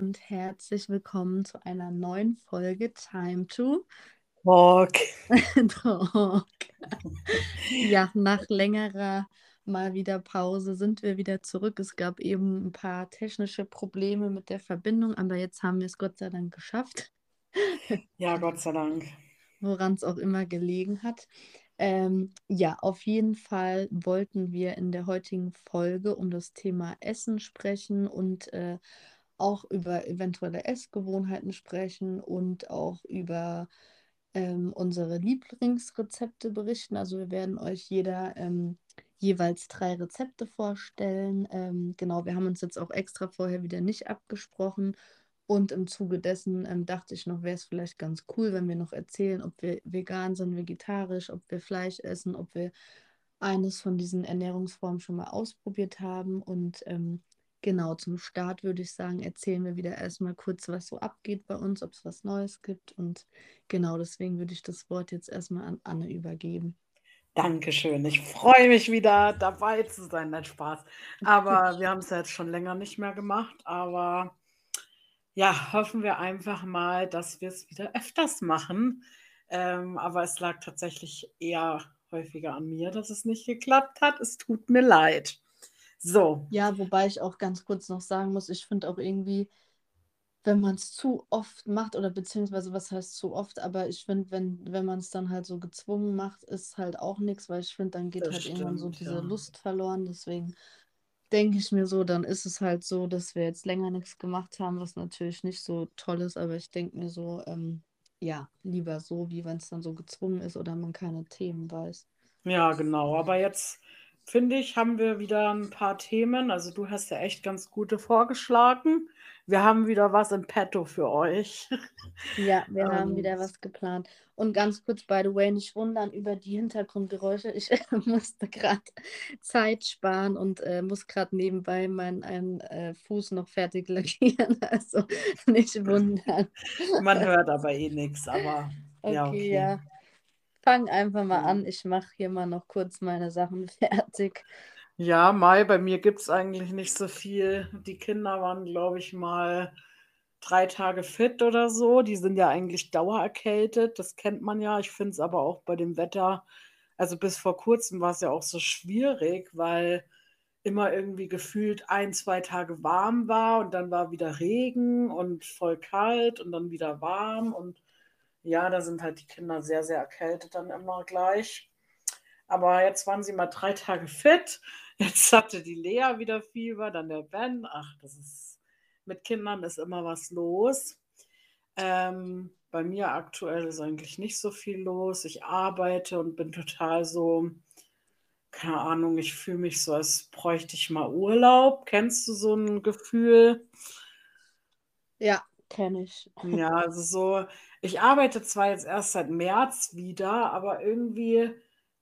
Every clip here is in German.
und herzlich willkommen zu einer neuen Folge Time to Talk. Talk. Ja, nach längerer mal wieder Pause sind wir wieder zurück. Es gab eben ein paar technische Probleme mit der Verbindung, aber jetzt haben wir es Gott sei Dank geschafft. Ja, Gott sei Dank. Woran es auch immer gelegen hat. Ähm, ja, auf jeden Fall wollten wir in der heutigen Folge um das Thema Essen sprechen und äh, auch über eventuelle Essgewohnheiten sprechen und auch über ähm, unsere Lieblingsrezepte berichten. Also wir werden euch jeder ähm, jeweils drei Rezepte vorstellen. Ähm, genau, wir haben uns jetzt auch extra vorher wieder nicht abgesprochen. Und im Zuge dessen ähm, dachte ich noch, wäre es vielleicht ganz cool, wenn wir noch erzählen, ob wir vegan sind, vegetarisch, ob wir Fleisch essen, ob wir eines von diesen Ernährungsformen schon mal ausprobiert haben. Und ähm, genau zum Start würde ich sagen, erzählen wir wieder erstmal kurz, was so abgeht bei uns, ob es was Neues gibt. Und genau deswegen würde ich das Wort jetzt erstmal an Anne übergeben. Dankeschön. Ich freue mich wieder dabei zu sein. Nein, Spaß. Aber wir haben es ja jetzt schon länger nicht mehr gemacht. Aber ja, hoffen wir einfach mal, dass wir es wieder öfters machen. Ähm, aber es lag tatsächlich eher häufiger an mir, dass es nicht geklappt hat. Es tut mir leid. So. Ja, wobei ich auch ganz kurz noch sagen muss, ich finde auch irgendwie, wenn man es zu oft macht, oder beziehungsweise was heißt zu oft, aber ich finde, wenn, wenn man es dann halt so gezwungen macht, ist halt auch nichts, weil ich finde, dann geht Das halt irgendwann so stimmt, diese ja. Lust verloren. Deswegen denke ich mir so, dann ist es halt so, dass wir jetzt länger nichts gemacht haben, was natürlich nicht so toll ist, aber ich denke mir so, ähm, ja, lieber so, wie wenn es dann so gezwungen ist oder man keine Themen weiß. Ja, genau. Aber jetzt finde ich, haben wir wieder ein paar Themen. Also du hast ja echt ganz gute vorgeschlagen. Wir haben wieder was in petto für euch. Ja, wir haben Ähm, wieder was geplant. Und ganz kurz, by the way, nicht wundern über die Hintergrundgeräusche. Ich musste gerade Zeit sparen und äh, muss gerade nebenbei meinen einen, äh, Fuß noch fertig lackieren. Also nicht wundern. man hört aber eh nichts, aber ja, Okay, okay. ja. Fang einfach mal an. Ich mache hier mal noch kurz meine Sachen fertig. Ja, Mai, bei mir gibt es eigentlich nicht so viel. Die Kinder waren, glaube ich, mal drei Tage fit oder so. Die sind ja eigentlich dauererkältet. Das kennt man ja. Ich finde es aber auch bei dem Wetter, also bis vor kurzem war es ja auch so schwierig, weil immer irgendwie gefühlt ein, zwei Tage warm war und dann war wieder Regen und voll kalt und dann wieder warm. Und ja, da sind halt die Kinder sehr, sehr erkältet dann immer gleich. Aber jetzt waren sie mal drei Tage fit. Jetzt hatte die Lea wieder Fieber, dann der Ben. Ach, das ist mit Kindern ist immer was los. Ähm, bei mir aktuell ist eigentlich nicht so viel los. Ich arbeite und bin total so, keine Ahnung, ich fühle mich so, als bräuchte ich mal Urlaub. Kennst du so ein Gefühl? Ja, kenne ich. Ja, also so, ich arbeite zwar jetzt erst seit März wieder, aber irgendwie,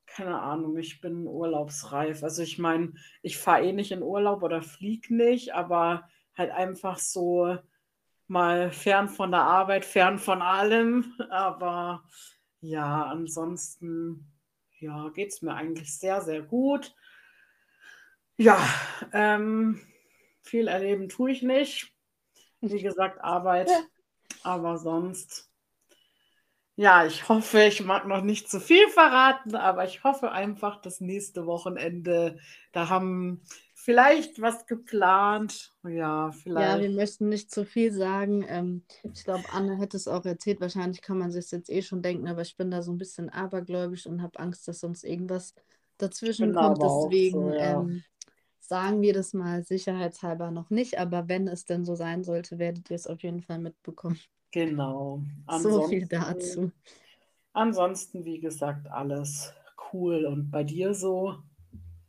keine Ahnung, ich bin urlaubsreif. Also ich meine, ich fahre eh nicht in Urlaub oder fliege nicht, aber halt einfach so mal fern von der Arbeit, fern von allem. Aber ja, ansonsten, ja, geht es mir eigentlich sehr, sehr gut. Ja, ähm, viel erleben tue ich nicht. Wie gesagt, Arbeit. Aber sonst, ja, ich hoffe, ich mag noch nicht zu viel verraten, aber ich hoffe einfach, das nächste Wochenende, da haben vielleicht was geplant. Ja, Ja, wir vielleicht. möchten nicht zu viel sagen. Ähm, ich glaube, Anne hätte es auch erzählt. Wahrscheinlich kann man sich jetzt eh schon denken, aber ich bin da so ein bisschen abergläubisch und habe Angst, dass sonst irgendwas dazwischen kommt. auch so, Deswegen ja. ähm, sagen wir das mal sicherheitshalber noch nicht. Aber wenn es denn so sein sollte, werdet ihr es auf jeden Fall mitbekommen. Genau. So viel Ansonsten, dazu. ansonsten, wie gesagt, alles cool. Und bei dir so?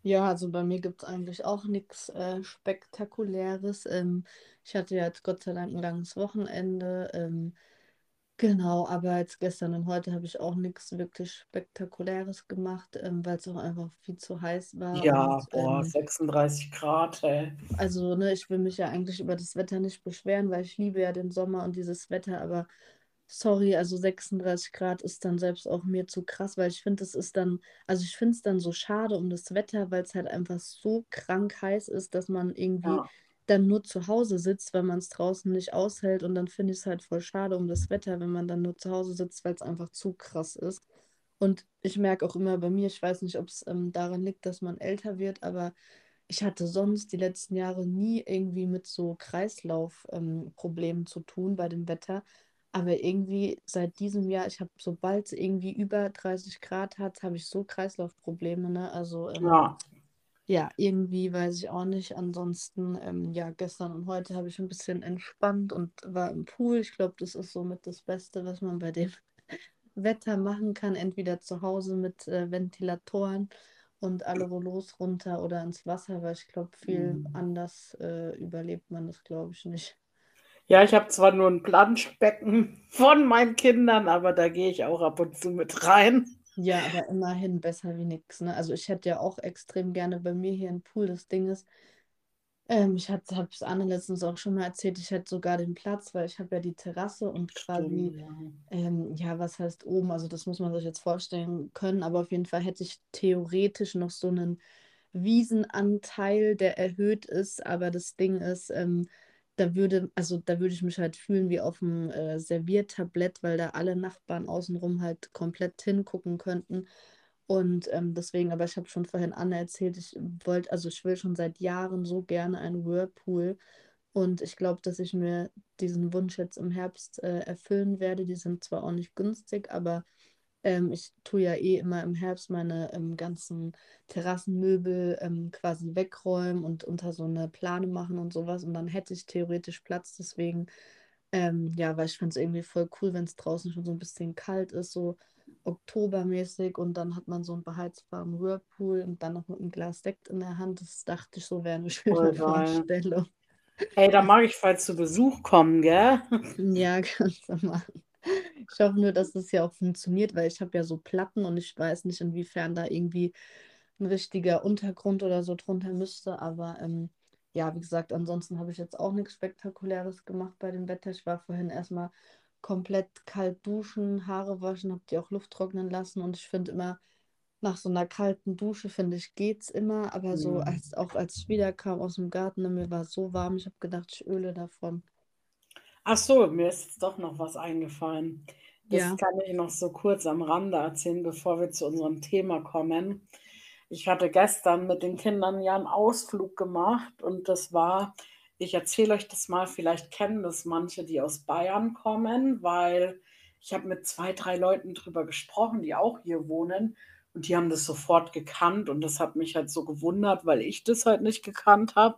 Ja, also bei mir gibt es eigentlich auch nichts äh, Spektakuläres. Ähm, ich hatte ja jetzt Gott sei Dank ein langes Wochenende. Ähm, genau, aber jetzt gestern und heute habe ich auch nichts wirklich Spektakuläres gemacht, ähm, weil es auch einfach viel zu heiß war. Ja, Und boah, ähm, 36 Grad, ey. also, ne, ich will mich ja eigentlich über das Wetter nicht beschweren, weil ich liebe ja den Sommer und dieses Wetter, aber sorry, also 36 Grad ist dann selbst auch mir zu krass, weil ich finde, es ist dann, also ich finde es dann so schade um das Wetter, weil es halt einfach so krank heiß ist, dass man irgendwie Ja. Dann nur zu Hause sitzt, weil man es draußen nicht aushält. Und dann finde ich es halt voll schade um das Wetter, wenn man dann nur zu Hause sitzt, weil es einfach zu krass ist. Und ich merke auch immer bei mir, ich weiß nicht, ob es ähm, daran liegt, dass man älter wird, aber ich hatte sonst die letzten Jahre nie irgendwie mit so Kreislaufproblemen ähm, zu tun bei dem Wetter. Aber irgendwie seit diesem Jahr, ich habe, sobald es irgendwie über 30 Grad hat, habe ich so Kreislaufprobleme, ne? Also ähm, Ja. Ja, irgendwie weiß ich auch nicht. Ansonsten, ähm, ja, gestern und heute habe ich ein bisschen entspannt und war im Pool. Ich glaube, das ist somit das Beste, was man bei dem Wetter machen kann. Entweder zu Hause mit äh, Ventilatoren und alle Rollos runter oder ins Wasser, weil ich glaube, viel Mhm. anders äh, überlebt man das, glaube ich, nicht. Ja, ich habe zwar nur ein Planschbecken von meinen Kindern, aber da gehe ich auch ab und zu mit rein. Ja, aber immerhin besser wie nichts, ne? Also ich hätte ja auch extrem gerne bei mir hier einen Pool. Das Ding ist, ähm, ich habe es Anne letztens auch schon mal erzählt, ich hätte sogar den Platz, weil ich habe ja die Terrasse und quasi, ja. ähm, ja, was heißt oben? Also das muss man sich jetzt vorstellen können, aber auf jeden Fall hätte ich theoretisch noch so einen Wiesenanteil, der erhöht ist, aber das Ding ist, ähm, da würde, also da würde ich mich halt fühlen wie auf einem äh, Serviertablett, weil da alle Nachbarn außenrum halt komplett hingucken könnten. Und ähm, deswegen, aber ich habe schon vorhin Anne erzählt, ich wollte, also ich will schon seit Jahren so gerne einen Whirlpool. Und ich glaube, dass ich mir diesen Wunsch jetzt im Herbst äh, erfüllen werde. Die sind zwar auch nicht günstig, aber ähm, ich tue ja eh immer im Herbst meine ähm, ganzen Terrassenmöbel ähm, quasi wegräumen und unter so eine Plane machen und sowas. Und dann hätte ich theoretisch Platz. Deswegen, ähm, ja, weil ich finde es irgendwie voll cool, wenn es draußen schon so ein bisschen kalt ist, so oktobermäßig. Und dann hat man so einen beheizbaren Whirlpool und dann noch mit einem Glas Sekt in der Hand. Das dachte ich so, wäre eine Voll schöne geil. Vorstellung. Hey, da mag ich falls zu Besuch kommen, gell? Ja, kannst du machen. Ich hoffe nur, dass das ja auch funktioniert, weil ich habe ja so Platten und ich weiß nicht, inwiefern da irgendwie ein richtiger Untergrund oder so drunter müsste. Aber ähm, ja, wie gesagt, ansonsten habe ich jetzt auch nichts Spektakuläres gemacht bei dem Wetter. Ich war vorhin erstmal komplett kalt duschen, Haare waschen, habe die auch Luft trocknen lassen und ich finde immer, nach so einer kalten Dusche, finde ich, geht's immer. Aber so, Hm. als auch als ich wiederkam aus dem Garten, mir war es so warm, ich habe gedacht, ich öle davon. Ach so, mir ist jetzt doch noch was eingefallen. Das Ja. kann ich noch so kurz am Rande erzählen, bevor wir zu unserem Thema kommen. Ich hatte gestern mit den Kindern ja einen Ausflug gemacht und das war, ich erzähle euch das mal, vielleicht kennen das manche, die aus Bayern kommen, weil ich habe mit zwei, drei Leuten drüber gesprochen, die auch hier wohnen und die haben das sofort gekannt und das hat mich halt so gewundert, weil ich das halt nicht gekannt habe.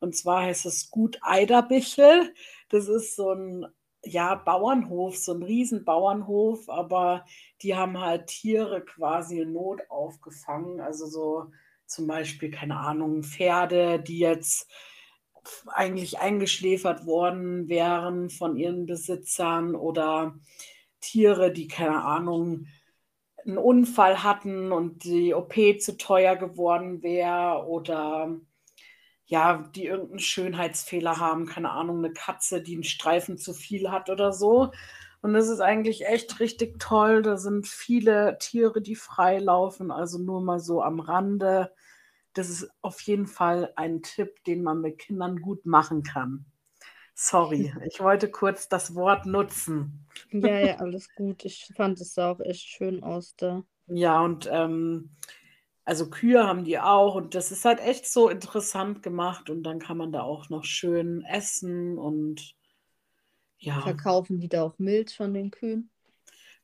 Und zwar heißt es Gut Eiderbichel. Das ist so ein ja, Bauernhof, so ein Riesenbauernhof, aber die haben halt Tiere quasi in Not aufgefangen. Also so zum Beispiel, keine Ahnung, Pferde, die jetzt eigentlich eingeschläfert worden wären von ihren Besitzern oder Tiere, die, keine Ahnung, einen Unfall hatten und die OP zu teuer geworden wäre oder ja, die irgendeinen Schönheitsfehler haben, keine Ahnung, eine Katze, die einen Streifen zu viel hat oder so. Und das ist eigentlich echt richtig toll. Da sind viele Tiere, die frei laufen, also nur mal so am Rande. Das ist auf jeden Fall ein Tipp, den man mit Kindern gut machen kann. Sorry, ich wollte kurz das Wort nutzen. Ja, ja, alles gut. Ich fand es sah auch echt schön aus da. Ja, und ähm, also Kühe haben die auch und das ist halt echt so interessant gemacht und dann kann man da auch noch schön essen und ja, Verkaufen die da auch Milch von den Kühen?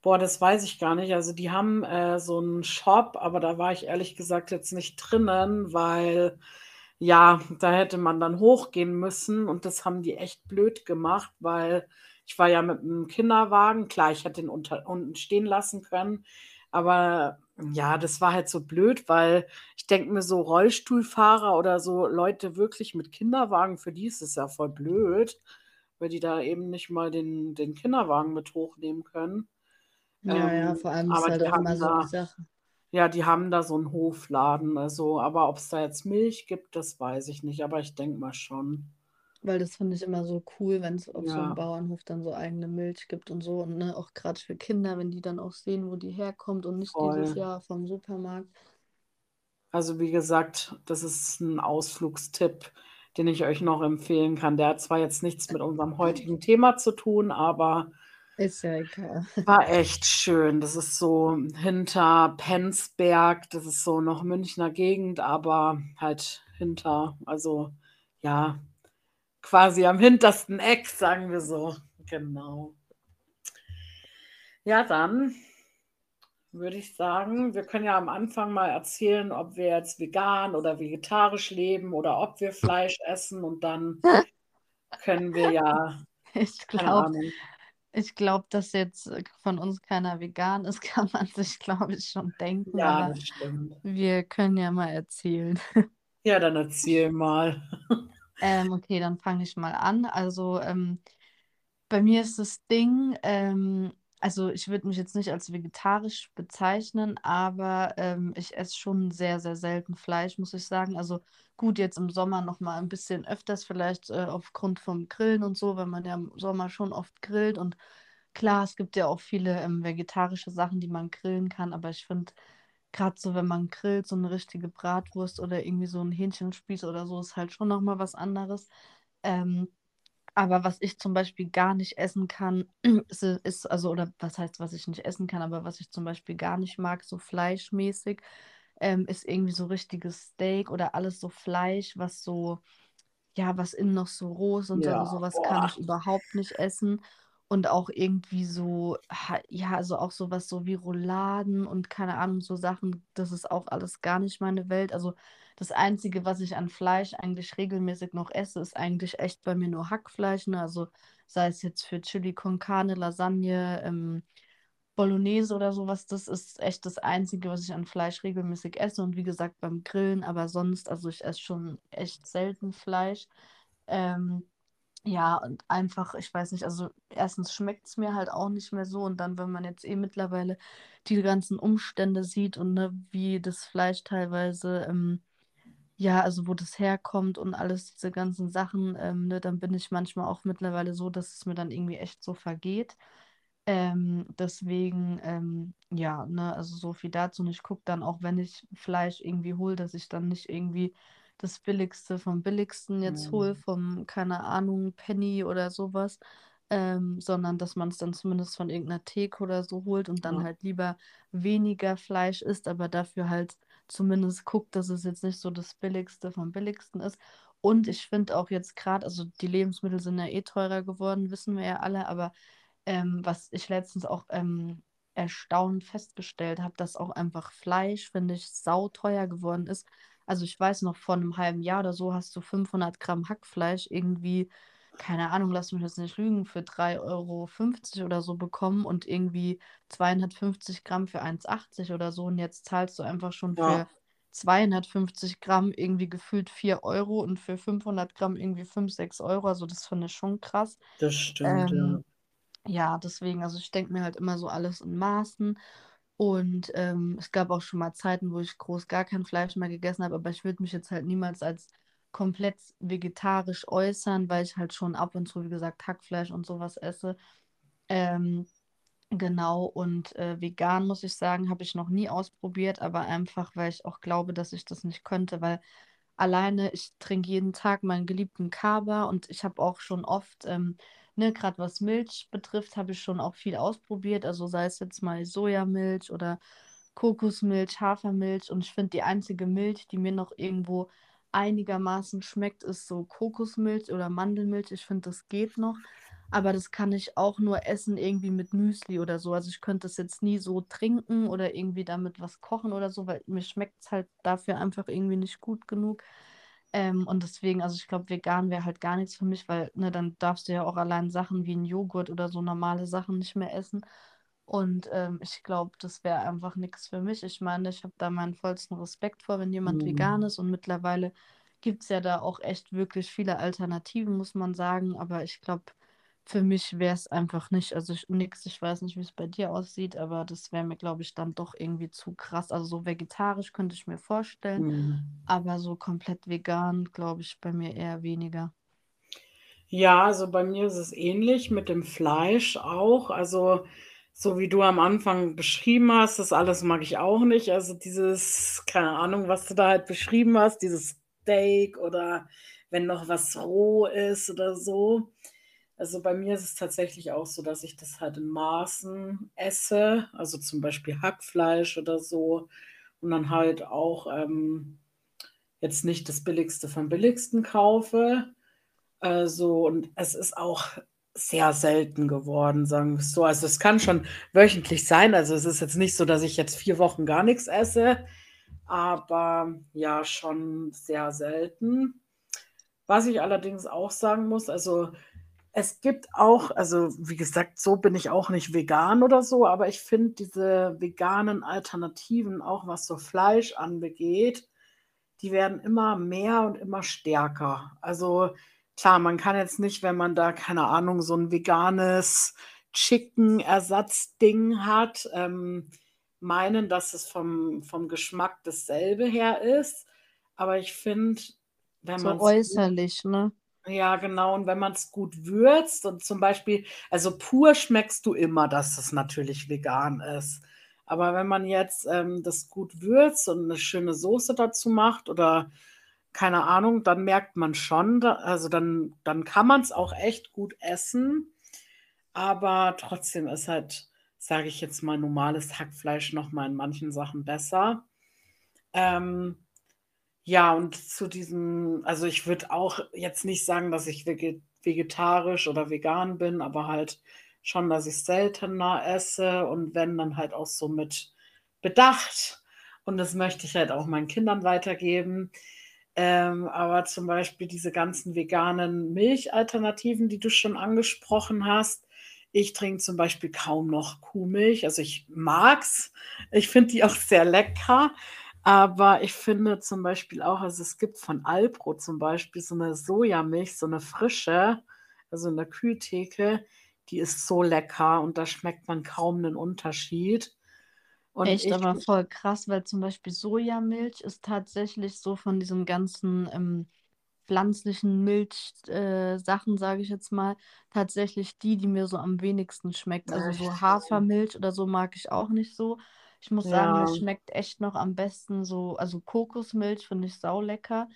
boah, das weiß ich gar nicht. Also die haben äh, so einen Shop, aber da war ich ehrlich gesagt jetzt nicht drinnen, weil ja, da hätte man dann hochgehen müssen und das haben die echt blöd gemacht, weil ich war ja mit einem Kinderwagen, klar, ich hätte ihn unter, unten stehen lassen können, aber ja, das war halt so blöd, weil ich denke mir so Rollstuhlfahrer oder so Leute wirklich mit Kinderwagen, für die ist es ja voll blöd, weil die da eben nicht mal den, den Kinderwagen mit hochnehmen können. Ja, ja, Ähm, vor allem ist halt die auch immer so die da, Sache. ja, die haben da so einen Hofladen, also, aber ob es da jetzt Milch gibt, das weiß ich nicht, aber ich denke mal schon. Weil das finde ich immer so cool, wenn es auf so einem Ja, Bauernhof dann so eigene Milch gibt und so. Und ne, auch gerade für Kinder, wenn die dann auch sehen, wo die herkommt und nicht dieses voll. Jahr vom Supermarkt. Also wie gesagt, das ist ein Ausflugstipp, den ich euch noch empfehlen kann. Der hat zwar jetzt nichts mit unserem heutigen Thema zu tun, aber Ist ja egal. war echt schön. Das ist so hinter Penzberg, das ist so noch Münchner Gegend, aber halt hinter, also ja, quasi am hintersten Eck, sagen wir so. Genau. Ja, dann würde ich sagen, wir können ja am Anfang mal erzählen, ob wir jetzt vegan oder vegetarisch leben oder ob wir Fleisch essen und dann können wir ja, Ich glaube, ich glaube, dass jetzt von uns keiner vegan ist, kann man sich, glaube ich, schon denken. Ja, das stimmt. wir können ja mal erzählen. Ja, dann erzähl mal. Ähm, okay, dann fange ich mal an. Also ähm, bei mir ist das Ding, ähm, also ich würde mich jetzt nicht als vegetarisch bezeichnen, aber ähm, ich esse schon sehr, sehr selten Fleisch, muss ich sagen. Also gut, jetzt im Sommer noch mal ein bisschen öfters, vielleicht äh, aufgrund vom Grillen und so, weil man ja im Sommer schon oft grillt. Und klar, es gibt ja auch viele ähm, vegetarische Sachen, die man grillen kann, aber ich finde, gerade so, wenn man grillt, so eine richtige Bratwurst oder irgendwie so ein Hähnchenspieß oder so, ist halt schon noch mal was anderes. Ähm, aber was ich zum Beispiel gar nicht essen kann, ist, ist, also, oder was heißt, was ich nicht essen kann, aber was ich zum Beispiel gar nicht mag, so fleischmäßig, ähm, ist irgendwie so richtiges Steak oder alles so Fleisch, was so, ja, was innen noch so roh ist und so, Ja, also sowas kann boah. ich überhaupt nicht essen. Und auch irgendwie so, ja, also auch sowas so wie Rouladen und keine Ahnung, so Sachen, das ist auch alles gar nicht meine Welt. Also das Einzige, was ich an Fleisch eigentlich regelmäßig noch esse, ist eigentlich echt bei mir nur Hackfleisch, ne? Also sei es jetzt für Chili con Carne, Lasagne, ähm, Bolognese oder sowas, das ist echt das Einzige, was ich an Fleisch regelmäßig esse. Und wie gesagt, beim Grillen, aber sonst, also ich esse schon echt selten Fleisch. Ähm, ja, und einfach, ich weiß nicht, also erstens schmeckt es mir halt auch nicht mehr so und dann, wenn man jetzt eh mittlerweile die ganzen Umstände sieht und ne, wie das Fleisch teilweise, ähm, ja, also wo das herkommt und alles, diese ganzen Sachen, ähm, ne, dann bin ich manchmal auch mittlerweile so, dass es mir dann irgendwie echt so vergeht. Ähm, deswegen, ähm, ja, ne, also so viel dazu. Und ich gucke dann auch, wenn ich Fleisch irgendwie hole, dass ich dann nicht irgendwie das Billigste vom Billigsten jetzt hole, Hm, vom, keine Ahnung, Penny oder sowas, ähm, sondern dass man es dann zumindest von irgendeiner Theke oder so holt und dann Ja. halt lieber weniger Fleisch isst, aber dafür halt zumindest guckt, dass es jetzt nicht so das Billigste vom Billigsten ist. Und ich finde auch jetzt gerade, also die Lebensmittel sind ja eh teurer geworden, wissen wir ja alle, aber ähm, was ich letztens auch ähm, erstaunt festgestellt habe, dass auch einfach Fleisch, finde ich, sauteuer geworden ist. Also ich weiß noch, vor einem halben Jahr oder so hast du 500 Gramm Hackfleisch irgendwie, keine Ahnung, lass mich jetzt nicht lügen, für 3,50 Euro fünfzig oder so bekommen und irgendwie 250 Gramm für 1,80 oder so. Und jetzt zahlst du einfach schon Ja, für 250 Gramm irgendwie gefühlt 4 Euro und für 500 Gramm irgendwie 5, 6 Euro. Also das finde ich schon krass. das stimmt, ja. Ähm, ja, deswegen, also ich denke mir halt immer so alles in Maßen. Und ähm, es gab auch schon mal Zeiten, wo ich groß gar kein Fleisch mehr gegessen habe, aber ich würde mich jetzt halt niemals als komplett vegetarisch äußern, weil ich halt schon ab und zu, wie gesagt, Hackfleisch und sowas esse. Ähm, Genau, und äh, vegan muss ich sagen, habe ich noch nie ausprobiert, aber einfach, weil ich auch glaube, dass ich das nicht könnte, weil alleine ich trinke jeden Tag meinen geliebten Kaba und ich habe auch schon oft, ähm, ne, gerade was Milch betrifft, habe ich schon auch viel ausprobiert, also sei es jetzt mal Sojamilch oder Kokosmilch, Hafermilch und ich finde, die einzige Milch, die mir noch irgendwo einigermaßen schmeckt, ist so Kokosmilch oder Mandelmilch. Ich finde, das geht noch. Aber das kann ich auch nur essen irgendwie mit Müsli oder so. Also ich könnte es jetzt nie so trinken oder irgendwie damit was kochen oder so, weil mir schmeckt es halt dafür einfach irgendwie nicht gut genug. Ähm, und deswegen, also ich glaube, vegan wäre halt gar nichts für mich, weil ne, dann darfst du ja auch allein Sachen wie ein Joghurt oder so normale Sachen nicht mehr essen. Und ähm, ich glaube, das wäre einfach nichts für mich. Ich meine, ich habe da meinen vollsten Respekt vor, wenn jemand vegan Hm, ist. Und mittlerweile gibt es ja da auch echt wirklich viele Alternativen, muss man sagen. Aber ich glaube, für mich wäre es einfach nicht, also ich, nix, ich weiß nicht, wie es bei dir aussieht, aber das wäre mir, glaube ich, dann doch irgendwie zu krass. Also so vegetarisch könnte ich mir vorstellen, hm. aber so komplett vegan, glaube ich, bei mir eher weniger. Ja, also bei mir ist es ähnlich mit dem Fleisch auch. Also, so wie du am Anfang beschrieben hast, das alles mag ich auch nicht. Also dieses, keine Ahnung, was du da halt beschrieben hast, dieses Steak oder wenn noch was roh ist oder so. Also bei mir ist es tatsächlich auch so, dass ich das halt in Maßen esse, also zum Beispiel Hackfleisch oder so. Und dann halt auch ähm, jetzt nicht das Billigste vom Billigsten kaufe. Also, und es ist auch sehr selten geworden, sagen wir es so. Also es kann schon wöchentlich sein. Also es ist jetzt nicht so, dass ich jetzt vier Wochen gar nichts esse, aber ja, schon sehr selten. Was ich allerdings auch sagen muss, also es gibt auch, also wie gesagt, so bin ich auch nicht vegan oder so, aber ich finde diese veganen Alternativen, auch was so Fleisch anbegeht, die werden immer mehr und immer stärker. Also klar, man kann jetzt nicht, wenn man da, keine Ahnung, so ein veganes Chicken-Ersatzding hat, ähm, meinen, dass es vom, vom Geschmack dasselbe her ist. Aber ich finde, wenn So man äußerlich, ne? Ja, genau, und wenn man es gut würzt und zum Beispiel, also pur schmeckst du immer, dass es natürlich vegan ist. Aber wenn man jetzt ähm, das gut würzt und eine schöne Soße dazu macht oder keine Ahnung, dann merkt man schon, da, also dann, dann kann man es auch echt gut essen. Aber trotzdem ist halt, sage ich jetzt mal, normales Hackfleisch noch mal in manchen Sachen besser. Ähm, ja, und zu diesem, also ich würde auch jetzt nicht sagen, dass ich vege vegetarisch oder vegan bin, aber halt schon, dass ich seltener esse und wenn, dann halt auch so mit Bedacht. Und das möchte ich halt auch meinen Kindern weitergeben. Ähm, aber zum Beispiel diese ganzen veganen Milchalternativen, die du schon angesprochen hast. Ich trinke zum Beispiel kaum noch Kuhmilch. Also ich mag's. Ich finde die auch sehr lecker. Aber ich finde zum Beispiel auch, also es gibt von Alpro zum Beispiel so eine Sojamilch, so eine frische, also in der Kühltheke, die ist so lecker und da schmeckt man kaum einen Unterschied. Und Echt, ich, aber voll krass, weil zum Beispiel Sojamilch ist tatsächlich so von diesen ganzen ähm, pflanzlichen Milchsachen, äh, sage ich jetzt mal, tatsächlich die, die mir so am wenigsten schmeckt. Also so Hafermilch oder so mag ich auch nicht so. Ich muss sagen, mir ja, schmeckt echt noch am besten so, also Kokosmilch finde ich saulecker.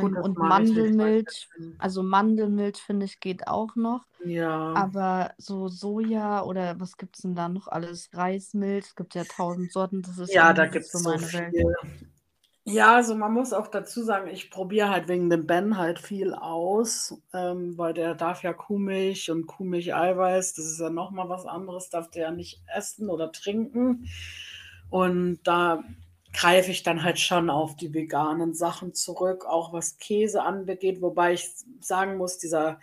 gut, Ähm, das und Mandelmilch, also Mandelmilch finde ich geht auch noch. Ja, Aber so Soja oder was gibt es denn da noch alles? Reismilch, es gibt ja tausend Sorten, das ist ja, da gibt es so meine Welt. Ja, also man muss auch dazu sagen, ich probiere halt wegen dem Ben halt viel aus, ähm, weil der darf ja Kuhmilch und Kuhmilch-Eiweiß, das ist ja nochmal was anderes, darf der ja nicht essen oder trinken. Und da greife ich dann halt schon auf die veganen Sachen zurück, auch was Käse anbegeht, wobei ich sagen muss, dieser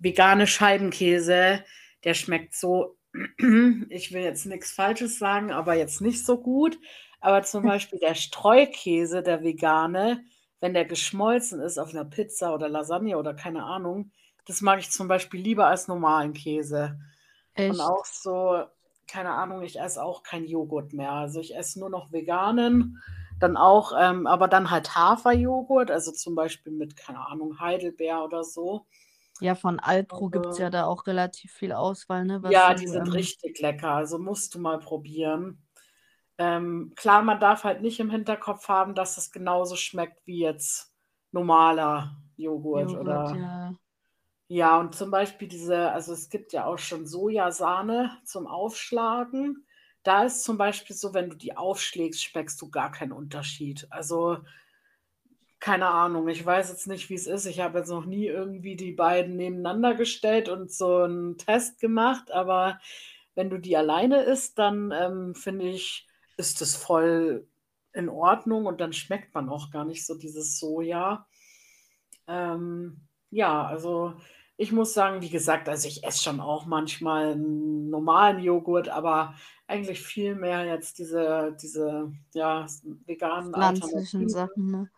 vegane Scheibenkäse, der schmeckt so, ich will jetzt nichts Falsches sagen, aber jetzt nicht so gut. Aber zum Beispiel der Streukäse, der vegane, wenn der geschmolzen ist auf einer Pizza oder Lasagne oder keine Ahnung, das mag ich zum Beispiel lieber als normalen Käse. Und auch Echt? so, keine Ahnung, ich esse auch kein Joghurt mehr. Also ich esse nur noch veganen, dann auch, ähm, aber dann halt Haferjoghurt, also zum Beispiel mit, keine Ahnung, Heidelbeer oder so. Ja, von Alpro gibt es Also, ja da auch relativ viel Auswahl, ne? Ja, die sind ähm, richtig lecker, also musst du mal probieren. Ähm, klar, man darf halt nicht im Hinterkopf haben, dass es genauso schmeckt wie jetzt normaler Joghurt Joghurt, oder ja. ja, und zum Beispiel diese, also es gibt ja auch schon Sojasahne zum Aufschlagen. Da ist zum Beispiel so, wenn du die aufschlägst, schmeckst du gar keinen Unterschied. Also keine Ahnung, ich weiß jetzt nicht, wie es ist. Ich habe jetzt noch nie irgendwie die beiden nebeneinander gestellt und so einen Test gemacht, aber wenn du die alleine isst, dann ähm, finde ich, ist das voll in Ordnung und dann schmeckt man auch gar nicht so dieses Soja. Ähm, ja, also ich muss sagen, wie gesagt, also ich esse schon auch manchmal einen normalen Joghurt, aber eigentlich viel mehr jetzt diese, diese ja, veganen Pflanzlichen. Sachen, ne?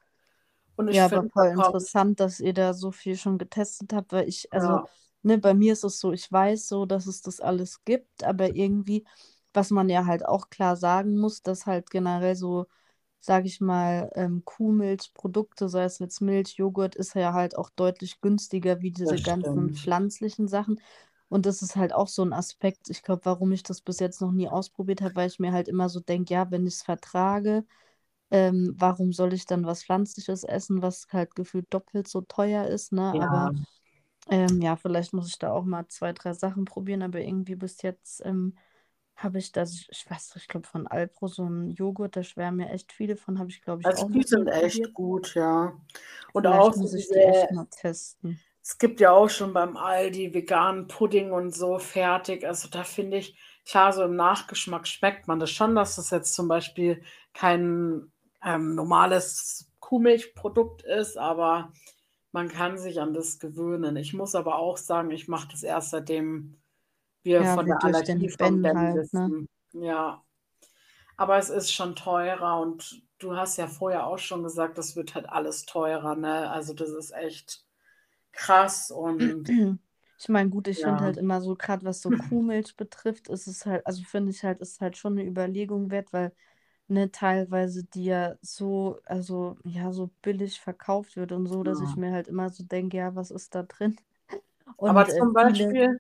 Und ich Ja, aber voll interessant, dass ihr da so viel schon getestet habt, weil ich, also, ja, ne, bei mir ist es so, ich weiß so, dass es das alles gibt, aber irgendwie, was man ja halt auch klar sagen muss, dass halt generell so, sage ich mal, ähm, Kuhmilchprodukte, sei es jetzt Milch, Joghurt, ist ja halt auch deutlich günstiger wie diese das ganzen stimmt. pflanzlichen Sachen. Und das ist halt auch so ein Aspekt, ich glaube, warum ich das bis jetzt noch nie ausprobiert habe, weil ich mir halt immer so denke, ja, wenn ich es vertrage, Ähm, warum soll ich dann was Pflanzliches essen, was halt gefühlt doppelt so teuer ist, ne? Aber Ja. ähm, ja, vielleicht muss ich da auch mal zwei, drei Sachen probieren, aber irgendwie bis jetzt ähm, habe ich das, ich, weiß nicht, ich glaube von Alpro so ein Joghurt, da schwärmen mir echt viele von, habe ich glaube ich Also auch die sind echt probiert. gut, ja. Und auch Vielleicht so muss ich die echt mal testen. es gibt ja auch schon beim Aldi veganen Pudding und so fertig. Also da finde ich, klar, so im Nachgeschmack schmeckt man das schon, dass das jetzt zum Beispiel kein ähm, normales Kuhmilchprodukt ist, aber man kann sich an das gewöhnen. Ich muss aber auch sagen, ich mache das erst seitdem wir Ja, von der Allergie von Ben halt, ne? wissen. Ja, aber es ist schon teurer und du hast ja vorher auch schon gesagt, das wird halt alles teurer, ne? Also das ist echt krass und Ich meine, gut, ich finde ja. halt immer so, gerade was so Kuhmilch betrifft, ist es halt, also finde ich halt, ist halt schon eine Überlegung wert, weil ne, teilweise die ja so, also ja, so billig verkauft wird und so, dass ich Ja. mir halt immer so denke, ja, was ist da drin? Aber Und äh, zum viele, Beispiel,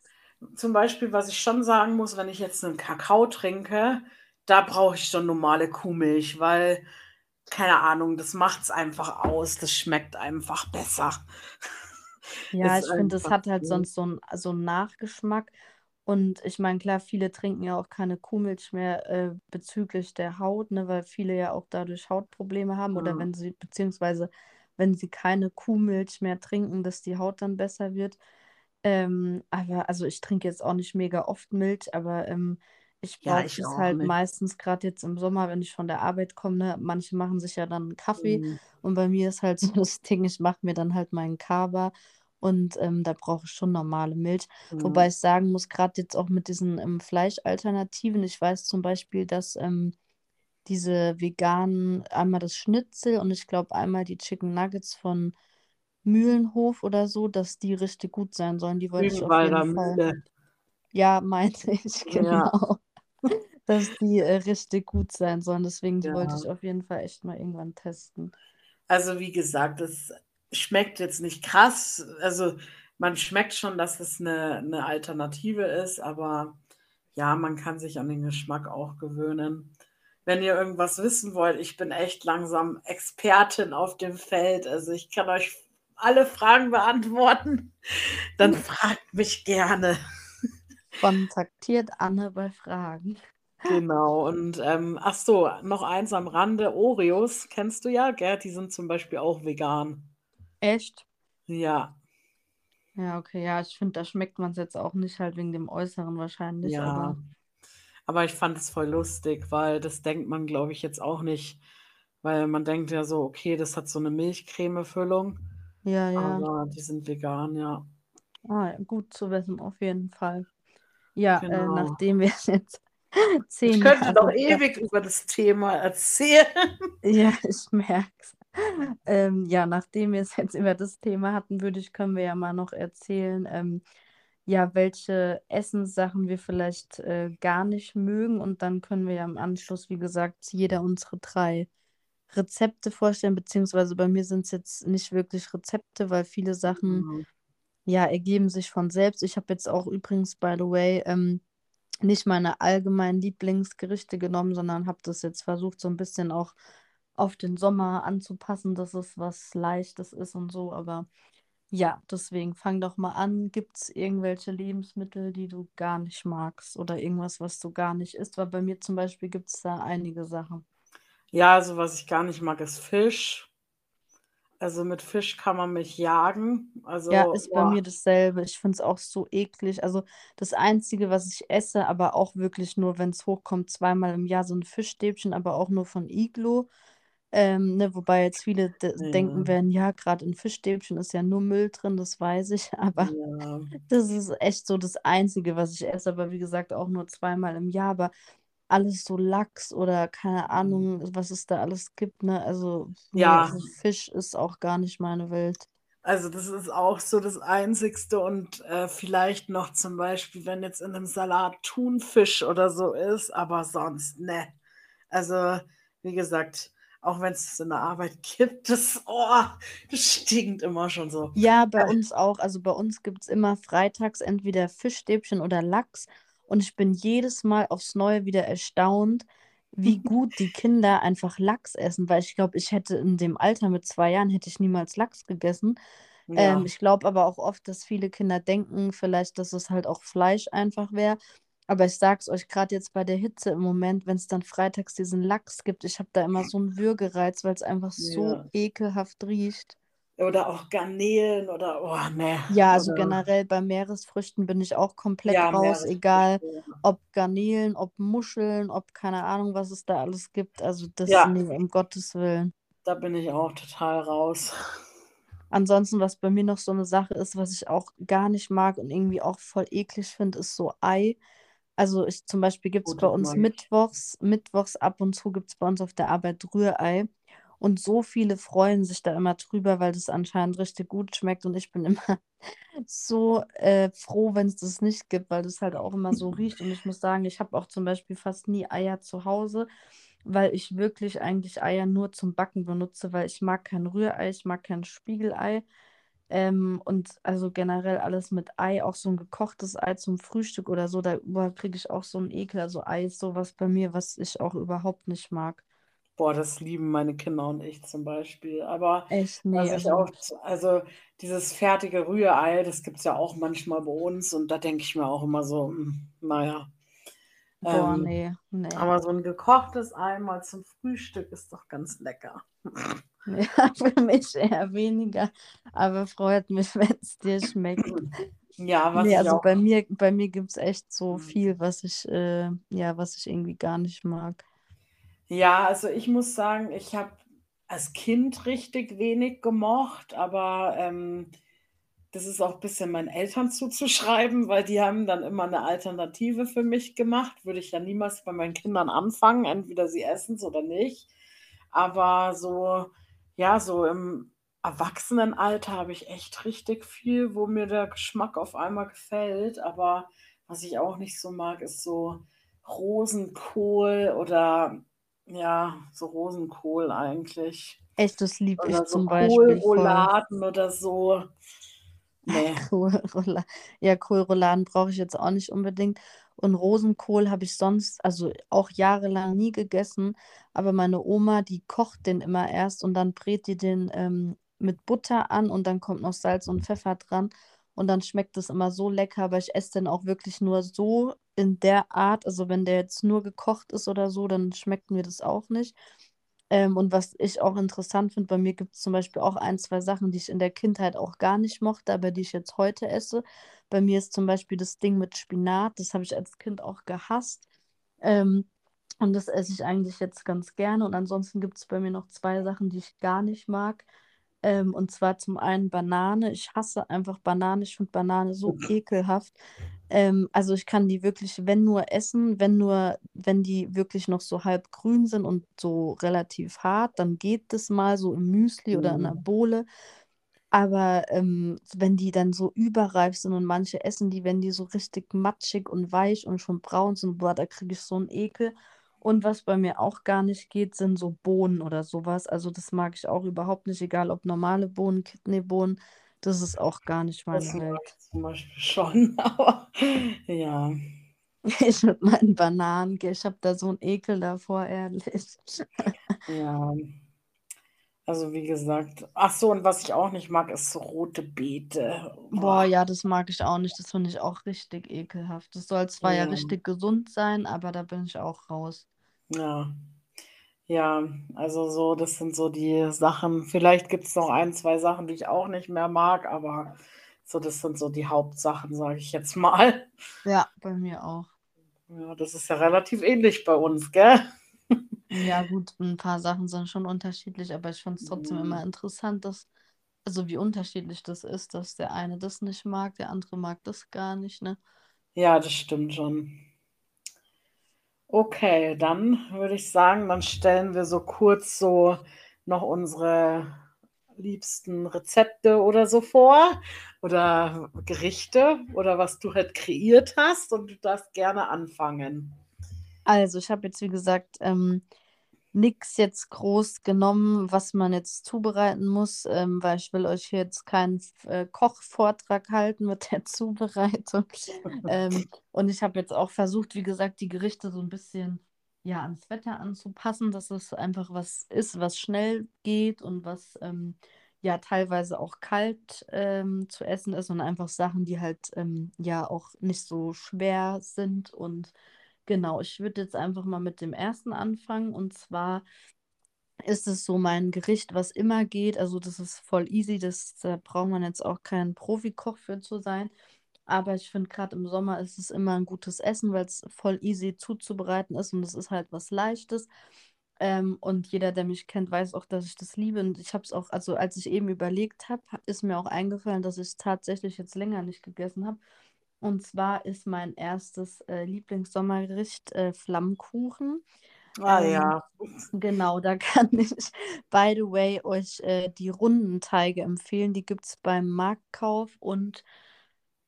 zum Beispiel, was ich schon sagen muss, wenn ich jetzt einen Kakao trinke, da brauche ich schon normale Kuhmilch, weil, keine Ahnung, das macht's einfach aus. Das schmeckt einfach besser. ja, ich finde, es einfach hat halt so. sonst so einen so einen Nachgeschmack. Und ich meine, klar, viele trinken ja auch keine Kuhmilch mehr äh, bezüglich der Haut, ne, weil viele ja auch dadurch Hautprobleme haben oder Ja. wenn sie, beziehungsweise wenn sie keine Kuhmilch mehr trinken, dass die Haut dann besser wird. Ähm, aber also ich trinke jetzt auch nicht mega oft Milch, aber ähm, ich Ja, brauche ich das auch halt nicht. meistens gerade jetzt im Sommer, wenn ich von der Arbeit komme. Ne? Manche machen sich ja dann einen Kaffee Mhm. und bei mir ist halt so das Ding, ich mache mir dann halt meinen Kaba und ähm, da brauche ich schon normale Milch. Wobei Mhm. ich sagen muss, gerade jetzt auch mit diesen ähm, Fleischalternativen, ich weiß zum Beispiel, dass ähm, diese veganen, einmal das Schnitzel und ich glaube einmal die Chicken Nuggets von Mühlenhof oder so, dass die richtig gut sein sollen. Die wollte ich auf jeden Fall. Mühle. Ja, meinte ich, Ja, genau. Dass die äh, richtig gut sein sollen. Deswegen, die wollte ja. ich auf jeden Fall echt mal irgendwann testen. Also wie gesagt, es schmeckt jetzt nicht krass. Also man schmeckt schon, dass es eine, eine Alternative ist, aber ja, man kann sich an den Geschmack auch gewöhnen. Wenn ihr irgendwas wissen wollt, ich bin echt langsam Expertin auf dem Feld. Also ich kann euch alle Fragen beantworten. Dann fragt mich gerne. Kontaktiert Anne bei Fragen. Genau. Und ähm, ach so, noch eins am Rande. Oreos kennst du ja, gell? Die sind zum Beispiel auch vegan. Echt? Ja, Ja, okay, ja, ich finde, da schmeckt man es jetzt auch nicht halt wegen dem Äußeren wahrscheinlich, ja. aber Aber ich fand es voll lustig, weil das denkt man, glaube ich, jetzt auch nicht. Weil man denkt ja so, okay, das hat so eine Milchcreme-Füllung, ja, ja. aber die sind vegan, ja. Ah, gut zu wissen, auf jeden Fall. Ja, äh, Genau. nachdem wir jetzt Ich zehn könnte Jahre noch ewig über das Thema erzählen. Ja, ich merk's. Ähm, ja, nachdem wir es jetzt über das Thema hatten, würde ich, können wir ja mal noch erzählen, ähm, ja, welche Essenssachen wir vielleicht äh, gar nicht mögen. Und dann können wir ja im Anschluss, wie gesagt, jeder unsere drei Rezepte vorstellen, beziehungsweise bei mir sind es jetzt nicht wirklich Rezepte, weil viele Sachen Mhm. ja ergeben sich von selbst. Ich habe jetzt auch übrigens, by the way, ähm, nicht meine allgemeinen Lieblingsgerichte genommen, sondern habe das jetzt versucht, so ein bisschen auch auf den Sommer anzupassen, dass es was Leichtes ist und so. Aber ja, deswegen fang doch mal an. Gibt es irgendwelche Lebensmittel, die du gar nicht magst oder irgendwas, was du gar nicht isst? Weil bei mir zum Beispiel gibt es da einige Sachen. Ja, also was ich gar nicht mag, ist Fisch. Also mit Fisch kann man mich jagen. Ja, Also, ist bei boah, mir dasselbe. Ich finde es auch so eklig. Also das Einzige, was ich esse, aber auch wirklich nur, wenn es hochkommt, zweimal im Jahr so ein Fischstäbchen, aber auch nur von Iglo. Ähm, ne, wobei jetzt viele de denken ja, werden, ja, gerade in Fischstäbchen ist ja nur Müll drin, das weiß ich. Aber ja, das ist echt so das Einzige, was ich esse. Aber wie gesagt, auch nur zweimal im Jahr. Aber alles so Lachs oder keine Ahnung, was es da alles gibt, ne? Also, ja, also Fisch ist auch gar nicht meine Welt. also das ist auch so das Einzigste und äh, vielleicht noch zum Beispiel, wenn jetzt in einem Salat Thunfisch oder so ist, aber sonst, ne. Also, wie gesagt, auch wenn es in der Arbeit gibt, das, oh, das stinkt immer schon so. Ja, bei Äh, uns auch. Also bei uns gibt es immer freitags entweder Fischstäbchen oder Lachs. Und ich bin jedes Mal aufs Neue wieder erstaunt, wie gut die Kinder einfach Lachs essen, weil ich glaube, ich hätte in dem Alter mit zwei Jahren hätte ich niemals Lachs gegessen. Ähm, Ja, ich glaube aber auch oft, dass viele Kinder denken, vielleicht, dass es halt auch Fleisch einfach wäre. Aber ich sag's euch gerade jetzt bei der Hitze im Moment, wenn es dann freitags diesen Lachs gibt, ich habe da immer so einen Würgereiz, weil es einfach so ja. ekelhaft riecht. Oder auch Garnelen oder, oh, ne. Ja, also Oder, generell bei Meeresfrüchten bin ich auch komplett ja, raus, egal ob Garnelen, ob Muscheln, ob keine Ahnung, was es da alles gibt. Also das, Ja, nee, um Gottes Willen. da bin ich auch total raus. Ansonsten, was bei mir noch so eine Sache ist, was ich auch gar nicht mag und irgendwie auch voll eklig finde, ist so Ei. Also ich zum Beispiel gibt es Gut, bei uns mittwochs, mittwochs ab und zu gibt es bei uns auf der Arbeit Rührei. Und so viele freuen sich da immer drüber, weil das anscheinend richtig gut schmeckt. Und ich bin immer so äh, froh, wenn es das nicht gibt, weil das halt auch immer so riecht. Und ich muss sagen, ich habe auch zum Beispiel fast nie Eier zu Hause, weil ich wirklich eigentlich Eier nur zum Backen benutze, weil ich mag kein Rührei, ich mag kein Spiegelei. Ähm, und also generell alles mit Ei, auch so ein gekochtes Ei zum Frühstück oder so, da kriege ich auch so einen Ekel. Also Ei ist sowas bei mir, was ich auch überhaupt nicht mag. Boah, das lieben meine Kinder und ich zum Beispiel. Aber Echt, was nee, ich also, auch, also dieses fertige Rührei, das gibt es ja auch manchmal bei uns und da denke ich mir auch immer so, hm, naja. boah, Ähm, nee, nee. aber so ein gekochtes Ei mal zum Frühstück ist doch ganz lecker. Ja, für mich eher weniger, aber freut mich, wenn es dir schmeckt. Ja, was Nee, also auch. bei mir, bei mir gibt es echt so hm, viel, was ich, äh, ja, was ich irgendwie gar nicht mag. Ja, also ich muss sagen, ich habe als Kind richtig wenig gemocht, aber ähm, das ist auch ein bisschen meinen Eltern zuzuschreiben, weil die haben dann immer eine Alternative für mich gemacht. Würde ich ja niemals bei meinen Kindern anfangen, entweder sie essen es oder nicht. Aber so, ja, so im Erwachsenenalter habe ich echt richtig viel, wo mir der Geschmack auf einmal gefällt. Aber was ich auch nicht so mag, ist so Rosenkohl oder ja, so Rosenkohl eigentlich. Echt, das liebe ich so zum Beispiel. Kohlrouladen oder so. Ne. Kohlrouladen. Ja, Kohlrouladen brauche ich jetzt auch nicht unbedingt. Und Rosenkohl habe ich sonst, also auch jahrelang nie gegessen. Aber meine Oma, die kocht den immer erst und dann brät die den ähm, mit Butter an und dann kommt noch Salz und Pfeffer dran. Und dann schmeckt es immer so lecker, aber ich esse den auch wirklich nur so in der Art. Also wenn der jetzt nur gekocht ist oder so, dann schmeckt mir das auch nicht. Ähm, und was ich auch interessant finde, bei mir gibt es zum Beispiel auch ein, zwei Sachen, die ich in der Kindheit auch gar nicht mochte, aber die ich jetzt heute esse. Bei mir ist zum Beispiel das Ding mit Spinat, das habe ich als Kind auch gehasst. Ähm, und das esse ich eigentlich jetzt ganz gerne. Und ansonsten gibt es bei mir noch zwei Sachen, die ich gar nicht mag. Ähm, und zwar zum einen Banane. Ich hasse einfach Banane. Ich finde Banane so ekelhaft. Ähm, also ich kann die wirklich, wenn nur essen, wenn nur, wenn die wirklich noch so halb grün sind und so relativ hart, dann geht das mal so im Müsli oder in einer Mhm. Bohle. Aber ähm, wenn die dann so überreif sind und manche essen die, wenn die so richtig matschig und weich und schon braun sind, boah, da kriege ich so einen Ekel. Und was bei mir auch gar nicht geht, sind so Bohnen oder sowas. Also das mag ich auch überhaupt nicht, egal ob normale Bohnen, Kidneybohnen. Das ist auch gar nicht Das meine mag Welt. ich zum Beispiel schon, aber ja. Ich mit meinen Bananen, ich habe da so einen Ekel davor, ehrlich. Ja. Also wie gesagt. Ach so, und was ich auch nicht mag, ist so rote Beete. Boah, Boah. ja, das mag ich auch nicht. Das finde ich auch richtig ekelhaft. Das soll zwar ja Ja, richtig gesund sein, aber da bin ich auch raus. Ja. Ja, also so, das sind so die Sachen. Vielleicht gibt es noch ein, zwei Sachen, die ich auch nicht mehr mag, aber so, das sind so die Hauptsachen, sage ich jetzt mal. Ja, bei mir auch. Ja, das ist ja relativ ähnlich bei uns, gell? Ja, gut, ein paar Sachen sind schon unterschiedlich, aber ich finde es trotzdem immer Mhm. interessant, dass, also wie unterschiedlich das ist, dass der eine das nicht mag, der andere mag das gar nicht, ne? Ja, das stimmt schon. Okay, dann würde ich sagen, dann stellen wir so kurz so noch unsere liebsten Rezepte oder so vor oder Gerichte oder was du halt kreiert hast und du darfst gerne anfangen. Also, ich habe jetzt, wie gesagt, ähm, nichts jetzt groß genommen, was man jetzt zubereiten muss, ähm, weil ich will euch jetzt keinen äh, Kochvortrag halten mit der Zubereitung. Ähm, und ich habe jetzt auch versucht, wie gesagt, die Gerichte so ein bisschen ja, ans Wetter anzupassen, dass es einfach was ist, was schnell geht und was ähm, ja teilweise auch kalt ähm, zu essen ist und einfach Sachen, die halt ähm, ja auch nicht so schwer sind. Und genau, ich würde jetzt einfach mal mit dem ersten anfangen und zwar ist es so mein Gericht, was immer geht. Also das ist voll easy, das, da braucht man jetzt auch kein Profikoch für zu sein. Aber ich finde, gerade im Sommer ist es immer ein gutes Essen, weil es voll easy zuzubereiten ist und es ist halt was Leichtes. Ähm, und jeder, der mich kennt, weiß auch, dass ich das liebe. Und ich habe es auch, also als ich eben überlegt habe, ist mir auch eingefallen, dass ich es tatsächlich jetzt länger nicht gegessen habe. Und zwar ist mein erstes äh, Lieblingssommergericht äh, Flammkuchen. Ah Ähm, ja. genau, da kann ich, by the way, euch äh, die runden Teige empfehlen. Die gibt es beim Marktkauf und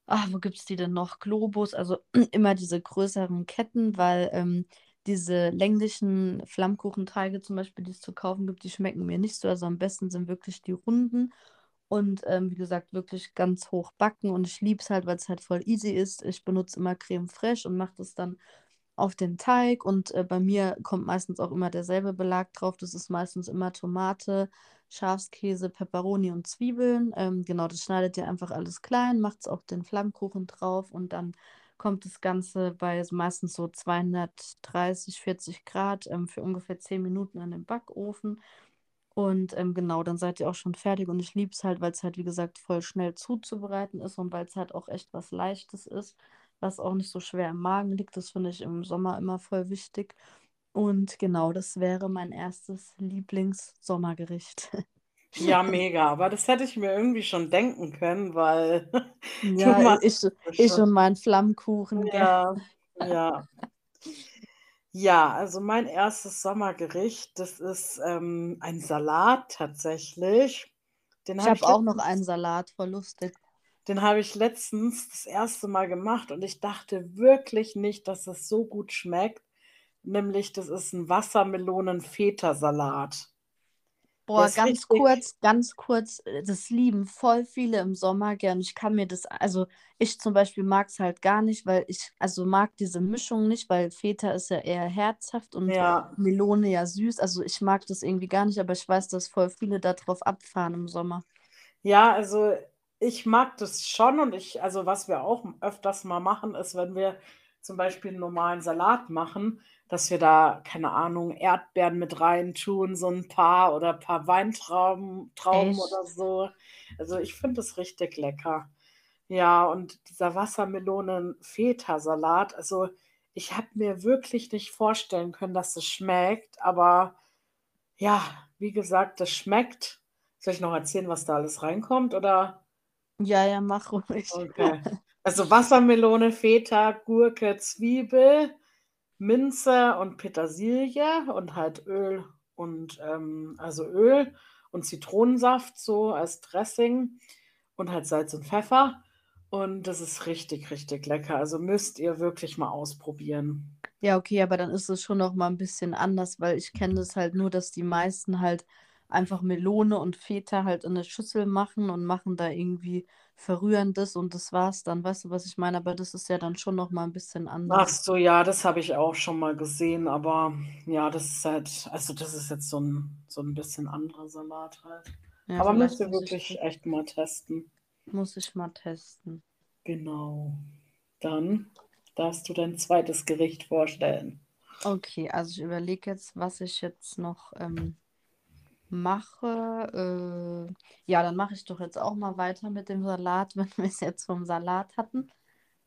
ach, wo gibt es die denn noch? Globus, also immer diese größeren Ketten, weil ähm, diese länglichen Flammkuchenteige zum Beispiel, die es zu kaufen gibt, die schmecken mir nicht so. Also am besten sind wirklich die runden und ähm, wie gesagt, wirklich ganz hoch backen. Und ich liebe es halt, weil es halt voll easy ist. Ich benutze immer Creme fraiche und mache das dann auf den Teig und äh, bei mir kommt meistens auch immer derselbe Belag drauf. Das ist meistens immer Tomate, Schafskäse, Peperoni und Zwiebeln. Ähm, genau, das schneidet ihr einfach alles klein, macht auch den Flammkuchen drauf und dann kommt das Ganze bei meistens so 230, 40 Grad ähm, für ungefähr 10 Minuten in den Backofen. Und ähm, genau, dann seid ihr auch schon fertig. Und ich liebe es halt, weil es halt, wie gesagt, voll schnell zuzubereiten ist und weil es halt auch echt was Leichtes ist, was auch nicht so schwer im Magen liegt. Das finde ich im Sommer immer voll wichtig. Und genau, das wäre mein erstes Lieblings-Sommergericht. Ja, mega. Aber das hätte ich mir irgendwie schon denken können, weil Ja, ich, ich schon. und mein Flammkuchen? Ja, ja. Ja, also mein erstes Sommergericht, das ist ähm, ein Salat tatsächlich. Den Ich habe habe ich auch noch einen Salat, voll lustig. den habe ich letztens das erste Mal gemacht und ich dachte wirklich nicht, dass es so gut schmeckt. Nämlich, das ist ein Wassermelonen-Feta-Salat. Boah, ganz richtig, kurz, ganz kurz, äh, das lieben voll viele im Sommer gern. Ich kann mir das, also ich zum Beispiel mag es halt gar nicht, weil ich, also mag diese Mischung nicht, weil Feta ist ja eher herzhaft und ja. Melone ja süß. Also ich mag das irgendwie gar nicht, aber ich weiß, dass voll viele da drauf abfahren im Sommer. Ja, also ich mag das schon und ich, also was wir auch öfters mal machen, ist, wenn wir zum Beispiel einen normalen Salat machen, dass wir da, keine Ahnung, Erdbeeren mit rein tun, so ein paar oder ein paar Weintrauben Trauben oder so. Also ich finde das richtig lecker. Ja, und dieser Wassermelonen-Feta-Salat, also ich habe mir wirklich nicht vorstellen können, dass es schmeckt, aber ja, wie gesagt, das schmeckt. Soll ich noch erzählen, was da alles reinkommt, oder? Ja, ja, mach ruhig. Okay. Also Wassermelone, Feta, Gurke, Zwiebel, Minze und Petersilie und halt Öl und ähm, also Öl und Zitronensaft so als Dressing und halt Salz und Pfeffer. Und das ist richtig, richtig lecker. Also müsst ihr wirklich mal ausprobieren. Ja, okay, aber dann ist es schon noch mal ein bisschen anders, weil ich kenne das halt nur, dass die meisten halt einfach Melone und Feta halt in eine Schüssel machen und machen da irgendwie verrühren das und das war's dann. Weißt du, was ich meine? Aber das ist ja dann schon noch mal ein bisschen Ach anders. so, ja, das habe ich auch schon mal gesehen, aber ja, das ist halt, also das ist jetzt so ein, so ein bisschen anderer Salat halt. Ja, Aber müsst vielleicht ihr muss ich wirklich das, echt mal testen. muss ich mal testen. Genau. Dann darfst du dein zweites Gericht vorstellen. Okay, also ich überlege jetzt, was ich jetzt noch ähm, mache. Äh, ja, dann mache ich doch jetzt auch mal weiter mit dem Salat, wenn wir es jetzt vom Salat hatten.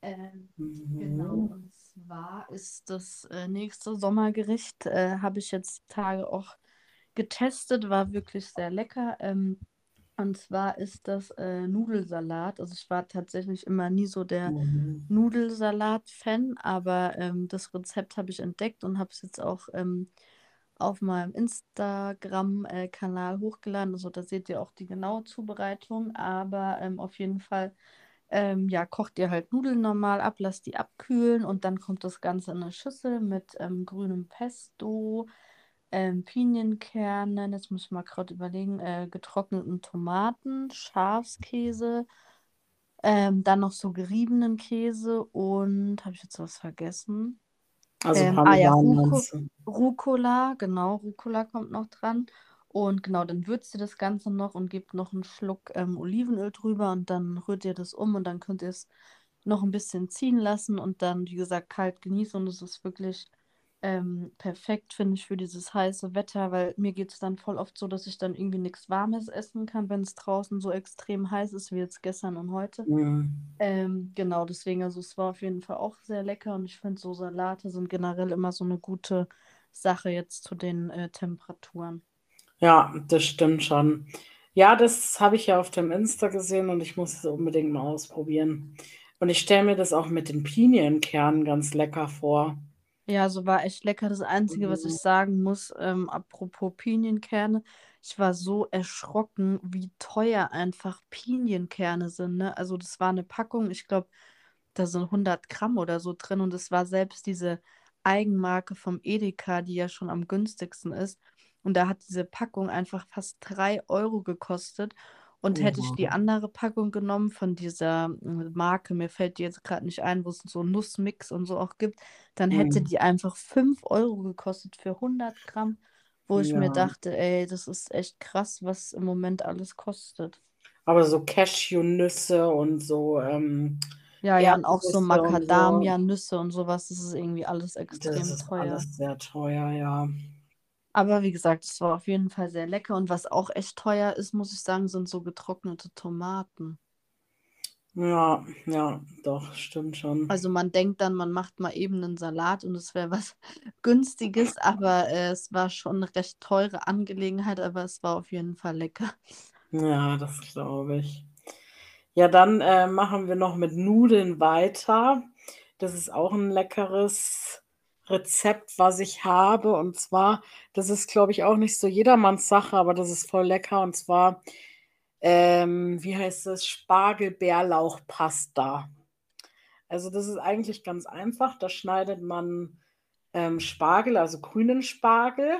Ähm, genau, Mhm. und zwar ist das äh, nächste Sommergericht, äh, habe ich jetzt die Tage auch getestet, war wirklich sehr lecker. Ähm, und zwar ist das äh, Nudelsalat. Also ich war tatsächlich immer nie so der Mhm. Nudelsalat-Fan, aber ähm, das Rezept habe ich entdeckt und habe es jetzt auch ähm, auf meinem Instagram-Kanal hochgeladen. Also da seht ihr auch die genaue Zubereitung, aber ähm, auf jeden Fall ähm, ja, kocht ihr halt Nudeln normal ab, lasst die abkühlen und dann kommt das Ganze in eine Schüssel mit ähm, grünem Pesto, ähm, Pinienkernen, jetzt muss ich mal gerade überlegen, äh, getrockneten Tomaten, Schafskäse, ähm, dann noch so geriebenen Käse und habe ich jetzt was vergessen? Also Ähm, ah ja, Ruco? Rucola, genau, Rucola kommt noch dran. Und genau, dann würzt ihr das Ganze noch und gebt noch einen Schluck ähm, Olivenöl drüber und dann rührt ihr das um und dann könnt ihr es noch ein bisschen ziehen lassen und dann, wie gesagt, kalt genießen. Und es ist wirklich ähm, perfekt, finde ich, für dieses heiße Wetter, weil mir geht es dann voll oft so, dass ich dann irgendwie nichts Warmes essen kann, wenn es draußen so extrem heiß ist wie jetzt gestern und heute. Mhm. Ähm, genau, deswegen, also es war auf jeden Fall auch sehr lecker und ich finde so Salate sind generell immer so eine gute Sache jetzt zu den äh, Temperaturen. Ja, das stimmt schon. Ja, das habe ich ja auf dem Insta gesehen und ich muss es unbedingt mal ausprobieren. Und ich stelle mir das auch mit den Pinienkernen ganz lecker vor. Ja, so war echt lecker. Das Einzige, was ich Mhm. sagen muss, ähm, apropos Pinienkerne, ich war so erschrocken, wie teuer einfach Pinienkerne sind, ne? Also das war eine Packung, ich glaube, da sind 100 Gramm oder so drin und es war selbst diese Eigenmarke vom Edeka, die ja schon am günstigsten ist. Und da hat diese Packung einfach fast 3 Euro gekostet. Und hätte ich die andere Packung genommen von dieser äh, Marke, mir fällt die jetzt gerade nicht ein, wo es so Nussmix und so auch gibt, dann hätte Mhm. die einfach 5 Euro gekostet für 100 Gramm, wo ich mir Ja. dachte, ey, das ist echt krass, was im Moment alles kostet. Aber so Cashewnüsse und so ähm, Ja, ja, und auch so Erdnüsse und so, Macadamia-Nüsse und sowas, das ist irgendwie alles das extrem ist teuer. alles sehr teuer, ja. Aber wie gesagt, es war auf jeden Fall sehr lecker. Und was auch echt teuer ist, muss ich sagen, sind so getrocknete Tomaten. Ja, ja, doch, stimmt schon. Also man denkt dann, man macht mal eben einen Salat und es wäre was Günstiges, aber äh, es war schon eine recht teure Angelegenheit, aber es war auf jeden Fall lecker. Ja, das glaube ich. Ja, dann äh, machen wir noch mit Nudeln weiter. Das ist auch ein leckeres Rezept, was ich habe. Und zwar, das ist, glaube ich, auch nicht so jedermanns Sache, aber das ist voll lecker. Und zwar, ähm, wie heißt das? Spargel-Bärlauch-Pasta. Also das ist eigentlich ganz einfach. Da schneidet man ähm, Spargel, also grünen Spargel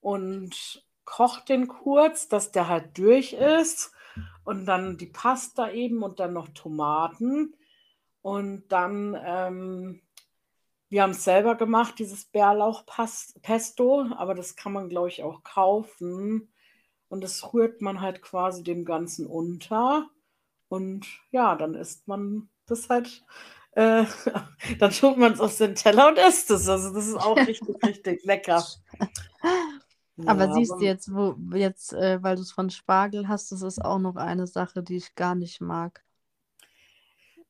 und kocht den kurz, dass der halt durch ist. Und dann die Pasta eben und dann noch Tomaten. Und dann, ähm, wir haben es selber gemacht, dieses Bärlauchpesto, aber das kann man, glaube ich, auch kaufen. Und das rührt man halt quasi dem Ganzen unter. Und ja, dann isst man das halt, äh, dann tut man es auf den Teller und isst es. Also das ist auch richtig, richtig lecker. Aber Ja, siehst du jetzt, wo jetzt, äh, weil du es von Spargel hast, das ist auch noch eine Sache, die ich gar nicht mag.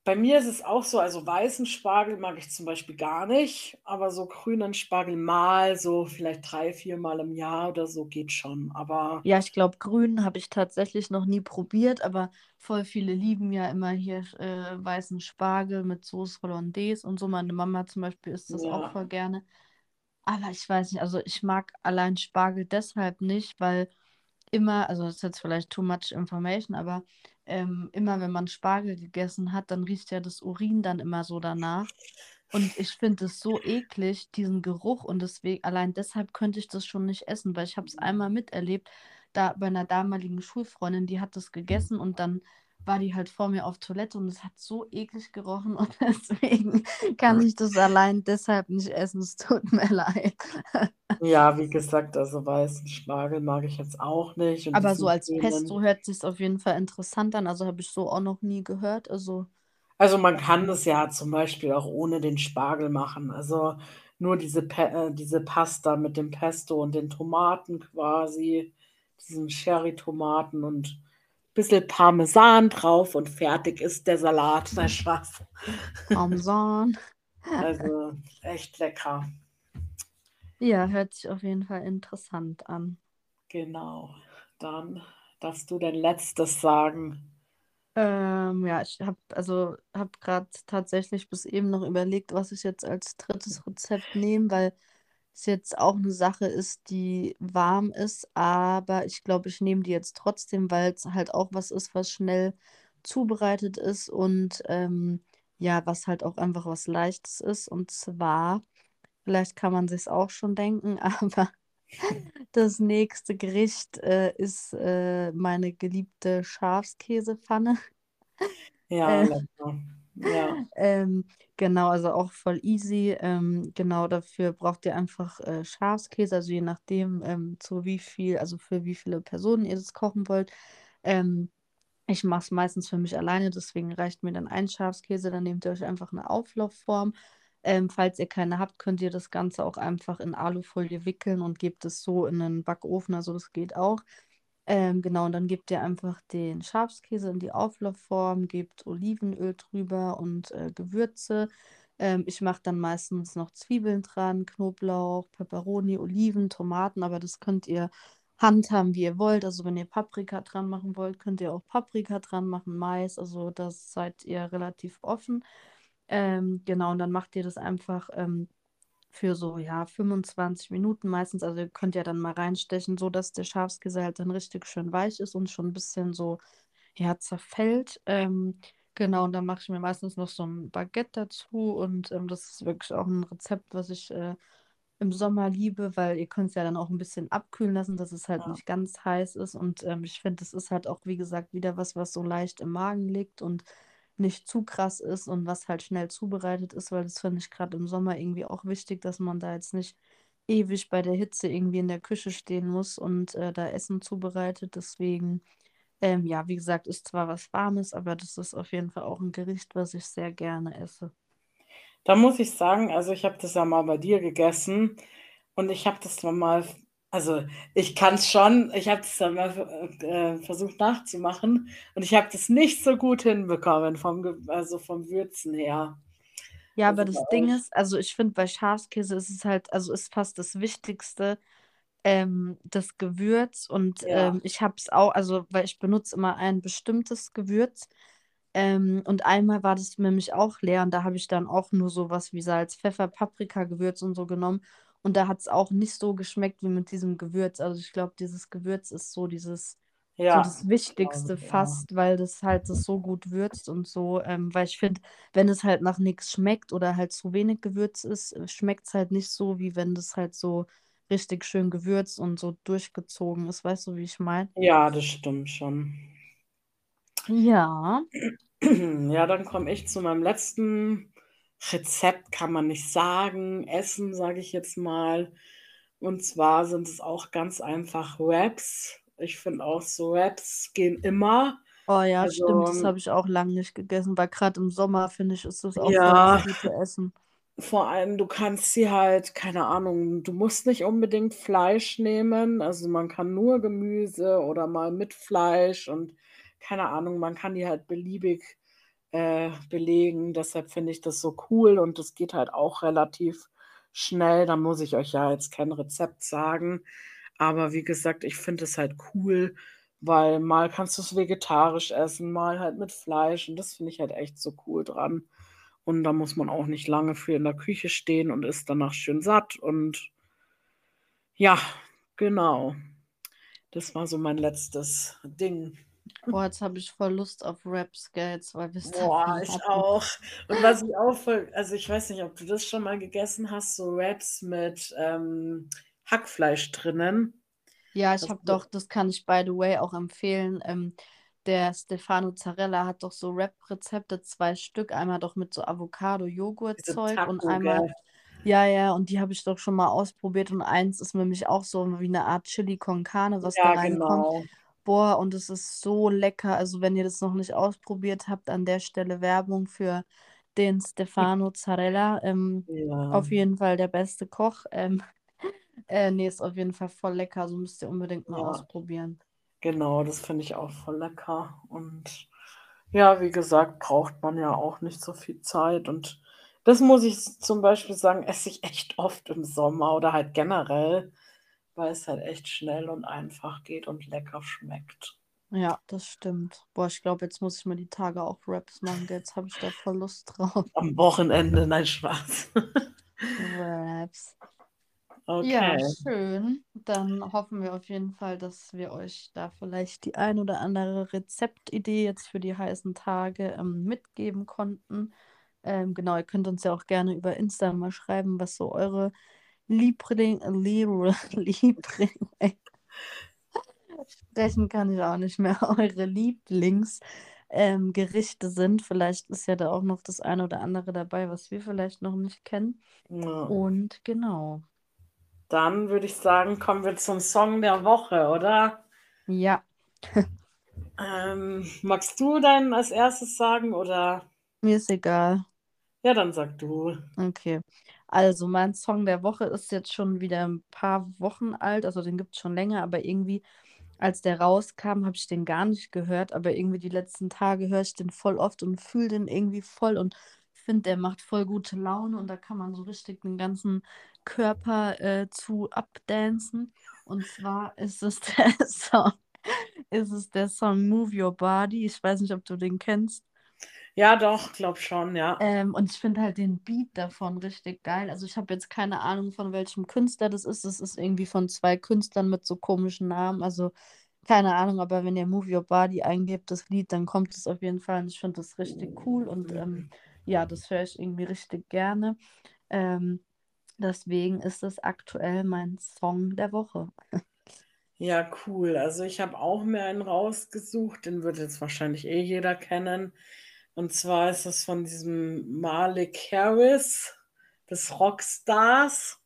Bei mir ist es auch so, also weißen Spargel mag ich zum Beispiel gar nicht, aber so grünen Spargel mal, so vielleicht drei, vier Mal im Jahr oder so geht schon. Aber Ja, ich glaube, grün habe ich tatsächlich noch nie probiert, aber voll viele lieben ja immer hier äh, weißen Spargel mit Sauce Hollandaise und so. Meine Mama zum Beispiel isst das auch ja, voll gerne. Aber ich weiß nicht, also ich mag allein Spargel deshalb nicht, weil immer, also das ist jetzt vielleicht too much information, aber ähm, immer wenn man Spargel gegessen hat, dann riecht ja das Urin dann immer so danach. Und ich finde es so eklig, diesen Geruch. Und deswegen, allein deshalb könnte ich das schon nicht essen, weil ich habe es einmal miterlebt, da bei einer damaligen Schulfreundin, die hat das gegessen und dann war die halt vor mir auf Toilette und es hat so eklig gerochen und deswegen kann ich das allein deshalb nicht essen. Es tut mir leid. ja, wie gesagt, also weißen Spargel mag ich jetzt auch nicht. Aber so als grünen. Pesto hört sich auf jeden Fall interessant an. Also habe ich so auch noch nie gehört. Also Also man kann das ja zum Beispiel auch ohne den Spargel machen. Also nur diese, Pe äh, diese Pasta mit dem Pesto und den Tomaten quasi, diesen Cherry-Tomaten und bisschen Parmesan drauf und fertig ist der Salat. Na Spaß. Parmesan. Also echt lecker. Ja, hört sich auf jeden Fall interessant an. Genau. Dann darfst du dein letztes sagen. Ähm, ja, ich habe also habe gerade tatsächlich bis eben noch überlegt, was ich jetzt als drittes Rezept nehme, weil es jetzt auch eine Sache ist, die warm ist, aber ich glaube, ich nehme die jetzt trotzdem, weil es halt auch was ist, was schnell zubereitet ist und ähm, ja, was halt auch einfach was Leichtes ist. Und zwar, vielleicht kann man sich auch schon denken, aber das nächste Gericht äh, ist äh, meine geliebte Schafskäsepfanne. Ja, Äh, lecker. Ja. Ähm, genau, also auch voll easy. Ähm, genau, dafür braucht ihr einfach äh, Schafskäse, also je nachdem, ähm, zu wie viel, also für wie viele Personen ihr das kochen wollt. Ähm, ich mache es meistens für mich alleine, deswegen reicht mir dann ein Schafskäse. Dann nehmt ihr euch einfach eine Auflaufform. Ähm, falls ihr keine habt, könnt ihr das Ganze auch einfach in Alufolie wickeln und gebt es so in den Backofen. Also das geht auch. Ähm, genau, und dann gebt ihr einfach den Schafskäse in die Auflaufform, gebt Olivenöl drüber und äh, Gewürze. Ähm, ich mache dann meistens noch Zwiebeln dran, Knoblauch, Peperoni, Oliven, Tomaten, aber das könnt ihr handhaben, wie ihr wollt. Also wenn ihr Paprika dran machen wollt, könnt ihr auch Paprika dran machen, Mais, also das seid ihr relativ offen. Ähm, genau, und dann macht ihr das einfach ähm, für so, ja, 25 Minuten meistens. Also ihr könnt ja dann mal reinstechen, so dass der Schafskäse halt dann richtig schön weich ist und schon ein bisschen so, ja, zerfällt. Ähm, genau, und dann mache ich mir meistens noch so ein Baguette dazu und ähm, das ist wirklich auch ein Rezept, was ich äh, im Sommer liebe, weil ihr könnt es ja dann auch ein bisschen abkühlen lassen, dass es halt Ja. nicht ganz heiß ist. Und ähm, ich finde, es ist halt auch, wie gesagt, wieder was, was so leicht im Magen liegt und nicht zu krass ist und was halt schnell zubereitet ist, weil das finde ich gerade im Sommer irgendwie auch wichtig, dass man da jetzt nicht ewig bei der Hitze irgendwie in der Küche stehen muss und äh, da Essen zubereitet. Deswegen, ähm, ja, wie gesagt, ist zwar was Warmes, aber das ist auf jeden Fall auch ein Gericht, was ich sehr gerne esse. Da muss ich sagen, also ich habe das ja mal bei dir gegessen und ich habe das mal, also ich kann es schon, ich habe das dann mal äh, versucht nachzumachen und ich habe das nicht so gut hinbekommen vom, also vom Würzen her. Ja, Also aber das Ding ist, also ich finde, bei Schafskäse ist es halt, also ist fast das Wichtigste, ähm, das Gewürz. Und Ja, ähm, ich habe es auch, also weil ich benutze immer ein bestimmtes Gewürz. Ähm, und einmal war das nämlich auch leer und da habe ich dann auch nur sowas wie Salz, Pfeffer, Paprika, Gewürz und so genommen. Und da hat es auch nicht so geschmeckt wie mit diesem Gewürz. Also ich glaube, dieses Gewürz ist so dieses, so ja, das glaube Wichtigste ich auch. fast, weil das halt das so gut würzt und so. Ähm, weil ich finde, wenn es halt nach nichts schmeckt oder halt zu wenig Gewürz ist, schmeckt es halt nicht so, wie wenn das halt so richtig schön gewürzt und so durchgezogen ist. Weißt du, wie ich meine? Ja, das stimmt schon. Ja. Ja, dann komme ich zu meinem letzten Rezept, kann man nicht sagen, Essen, sage ich jetzt mal. Und zwar sind es auch ganz einfach Wraps. Ich finde auch so Wraps gehen immer. Oh ja, stimmt, Also das habe ich auch lange nicht gegessen, weil gerade im Sommer, finde ich, ist das auch ja, gute Essen. vor allem du kannst sie halt, keine Ahnung, du musst nicht unbedingt Fleisch nehmen. Also man kann nur Gemüse oder mal mit Fleisch und keine Ahnung, man kann die halt beliebig äh, belegen. Deshalb finde ich das so cool und das geht halt auch relativ schnell. Da muss ich euch ja jetzt kein Rezept sagen. Aber wie gesagt, ich finde es halt cool, weil mal kannst du es vegetarisch essen, mal halt mit Fleisch. Und das finde ich halt echt so cool dran. Und da muss man auch nicht lange für in der Küche stehen und ist danach schön satt. Und ja, genau. Das war so mein letztes Ding. Boah, jetzt habe ich voll Lust auf jetzt, weil wir es Boah, ich hatten. auch. Und was ich auch voll, also ich weiß nicht, ob du das schon mal gegessen hast, so Wraps mit ähm, Hackfleisch drinnen. Ja, ich habe doch, das kann ich by the way auch empfehlen. Ähm, der Stefano Zarella hat doch so Wrap-Rezepte, zwei Stück, einmal doch mit so Avocado-Joghurt-Zeug und einmal, gell? ja, ja, und die habe ich doch schon mal ausprobiert und eins ist nämlich auch so wie eine Art Chili con Carne, was da Ja, reinkommt. genau. Boah, und es ist so lecker. Also, wenn ihr das noch nicht ausprobiert habt, an der Stelle Werbung für den Stefano Zarella. Ähm, Ja, auf jeden Fall der beste Koch. Ähm, äh, nee, ist auf jeden Fall voll lecker. Also müsst ihr unbedingt mal ja, ausprobieren. genau, das finde ich auch voll lecker. Und ja, wie gesagt, braucht man ja auch nicht so viel Zeit. Und das muss ich zum Beispiel sagen, esse ich echt oft im Sommer oder halt generell, weil es halt echt schnell und einfach geht und lecker schmeckt. Ja, das stimmt. Boah, ich glaube, jetzt muss ich mir die Tage auch Wraps machen. Jetzt habe ich da voll Lust drauf. Am Wochenende, nein, Spaß. Wraps. Ja, Okay. schön. Dann hoffen wir auf jeden Fall, dass wir euch da vielleicht die ein oder andere Rezeptidee jetzt für die heißen Tage ähm, mitgeben konnten. Ähm, genau, ihr könnt uns ja auch gerne über Insta mal schreiben, was so eure Liebling, Liebling, Liebling, sprechen kann ich auch nicht mehr, eure Lieblings ähm, sind. Vielleicht ist ja da auch noch das eine oder andere dabei, was wir vielleicht noch nicht kennen. Ja. Und genau. Dann würde ich sagen, kommen wir zum Song der Woche, oder? Ja, Ähm, magst du dann als erstes sagen oder? mir ist egal. Ja, dann sag du. Okay. Also, mein Song der Woche ist jetzt schon wieder ein paar Wochen alt. Also, den gibt es schon länger, aber irgendwie, als der rauskam, habe ich den gar nicht gehört. Aber irgendwie die letzten Tage höre ich den voll oft und fühle den irgendwie voll und finde, der macht voll gute Laune und da kann man so richtig den ganzen Körper äh, zu abdancen. Und zwar ist es der Song, ist es der Song Move Your Body. Ich weiß nicht, ob du den kennst. Ja, doch, glaub schon, ja. Ähm, und ich finde halt den Beat davon richtig geil. Also ich habe jetzt keine Ahnung, von welchem Künstler das ist. Das ist irgendwie von zwei Künstlern mit so komischen Namen. Also keine Ahnung, aber wenn ihr Move Your Body eingebt, das Lied, dann kommt es auf jeden Fall. Und ich finde das richtig cool. Und ähm, ja, das höre ich irgendwie richtig gerne. Ähm, deswegen ist es aktuell mein Song der Woche. Ja, cool. Also ich habe auch mir einen rausgesucht, den wird jetzt wahrscheinlich eh jeder kennen. Und zwar ist es von diesem Malik Harris, des Rockstars.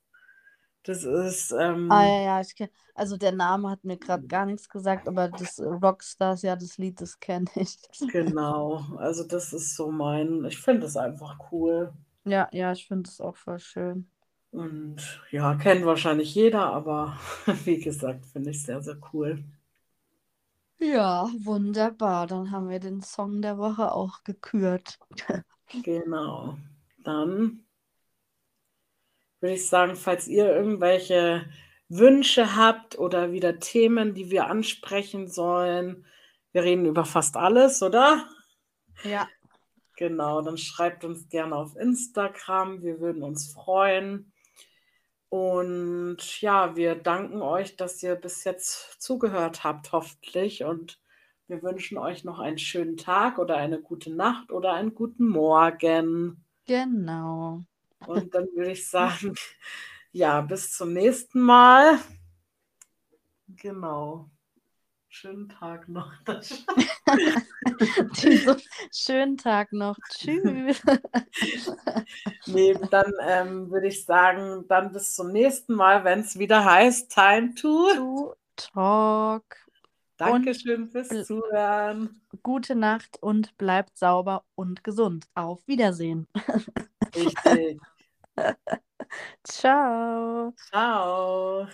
Das ist, ähm, Ah ja, ja, ich kenn, also der Name hat mir gerade gar nichts gesagt, aber das Rockstars, ja, das Lied, das kenne ich. genau. Also das ist so mein, ich finde es einfach cool. Ja, ja, ich finde es auch voll schön. Und ja, kennt wahrscheinlich jeder, aber wie gesagt, finde ich sehr, sehr cool. Ja, wunderbar. Dann haben wir den Song der Woche auch gekürt. Genau. Dann würde ich sagen, falls ihr irgendwelche Wünsche habt oder wieder Themen, die wir ansprechen sollen, wir reden über fast alles, oder? Ja, Genau, dann schreibt uns gerne auf Instagram, wir würden uns freuen. Und ja, wir danken euch, dass ihr bis jetzt zugehört habt, hoffentlich. Und wir wünschen euch noch einen schönen Tag oder eine gute Nacht oder einen guten Morgen. genau. Und dann würde ich sagen, ja, bis zum nächsten Mal. Genau. Schönen Tag noch. so, schönen Tag noch. Tschüss. nee, dann ähm, würde ich sagen, dann bis zum nächsten Mal, wenn es wieder heißt Time to. To talk. Dankeschön fürs Zuhören. Gute Nacht und bleibt sauber und gesund. Auf Wiedersehen. Richtig. Ciao. Ciao.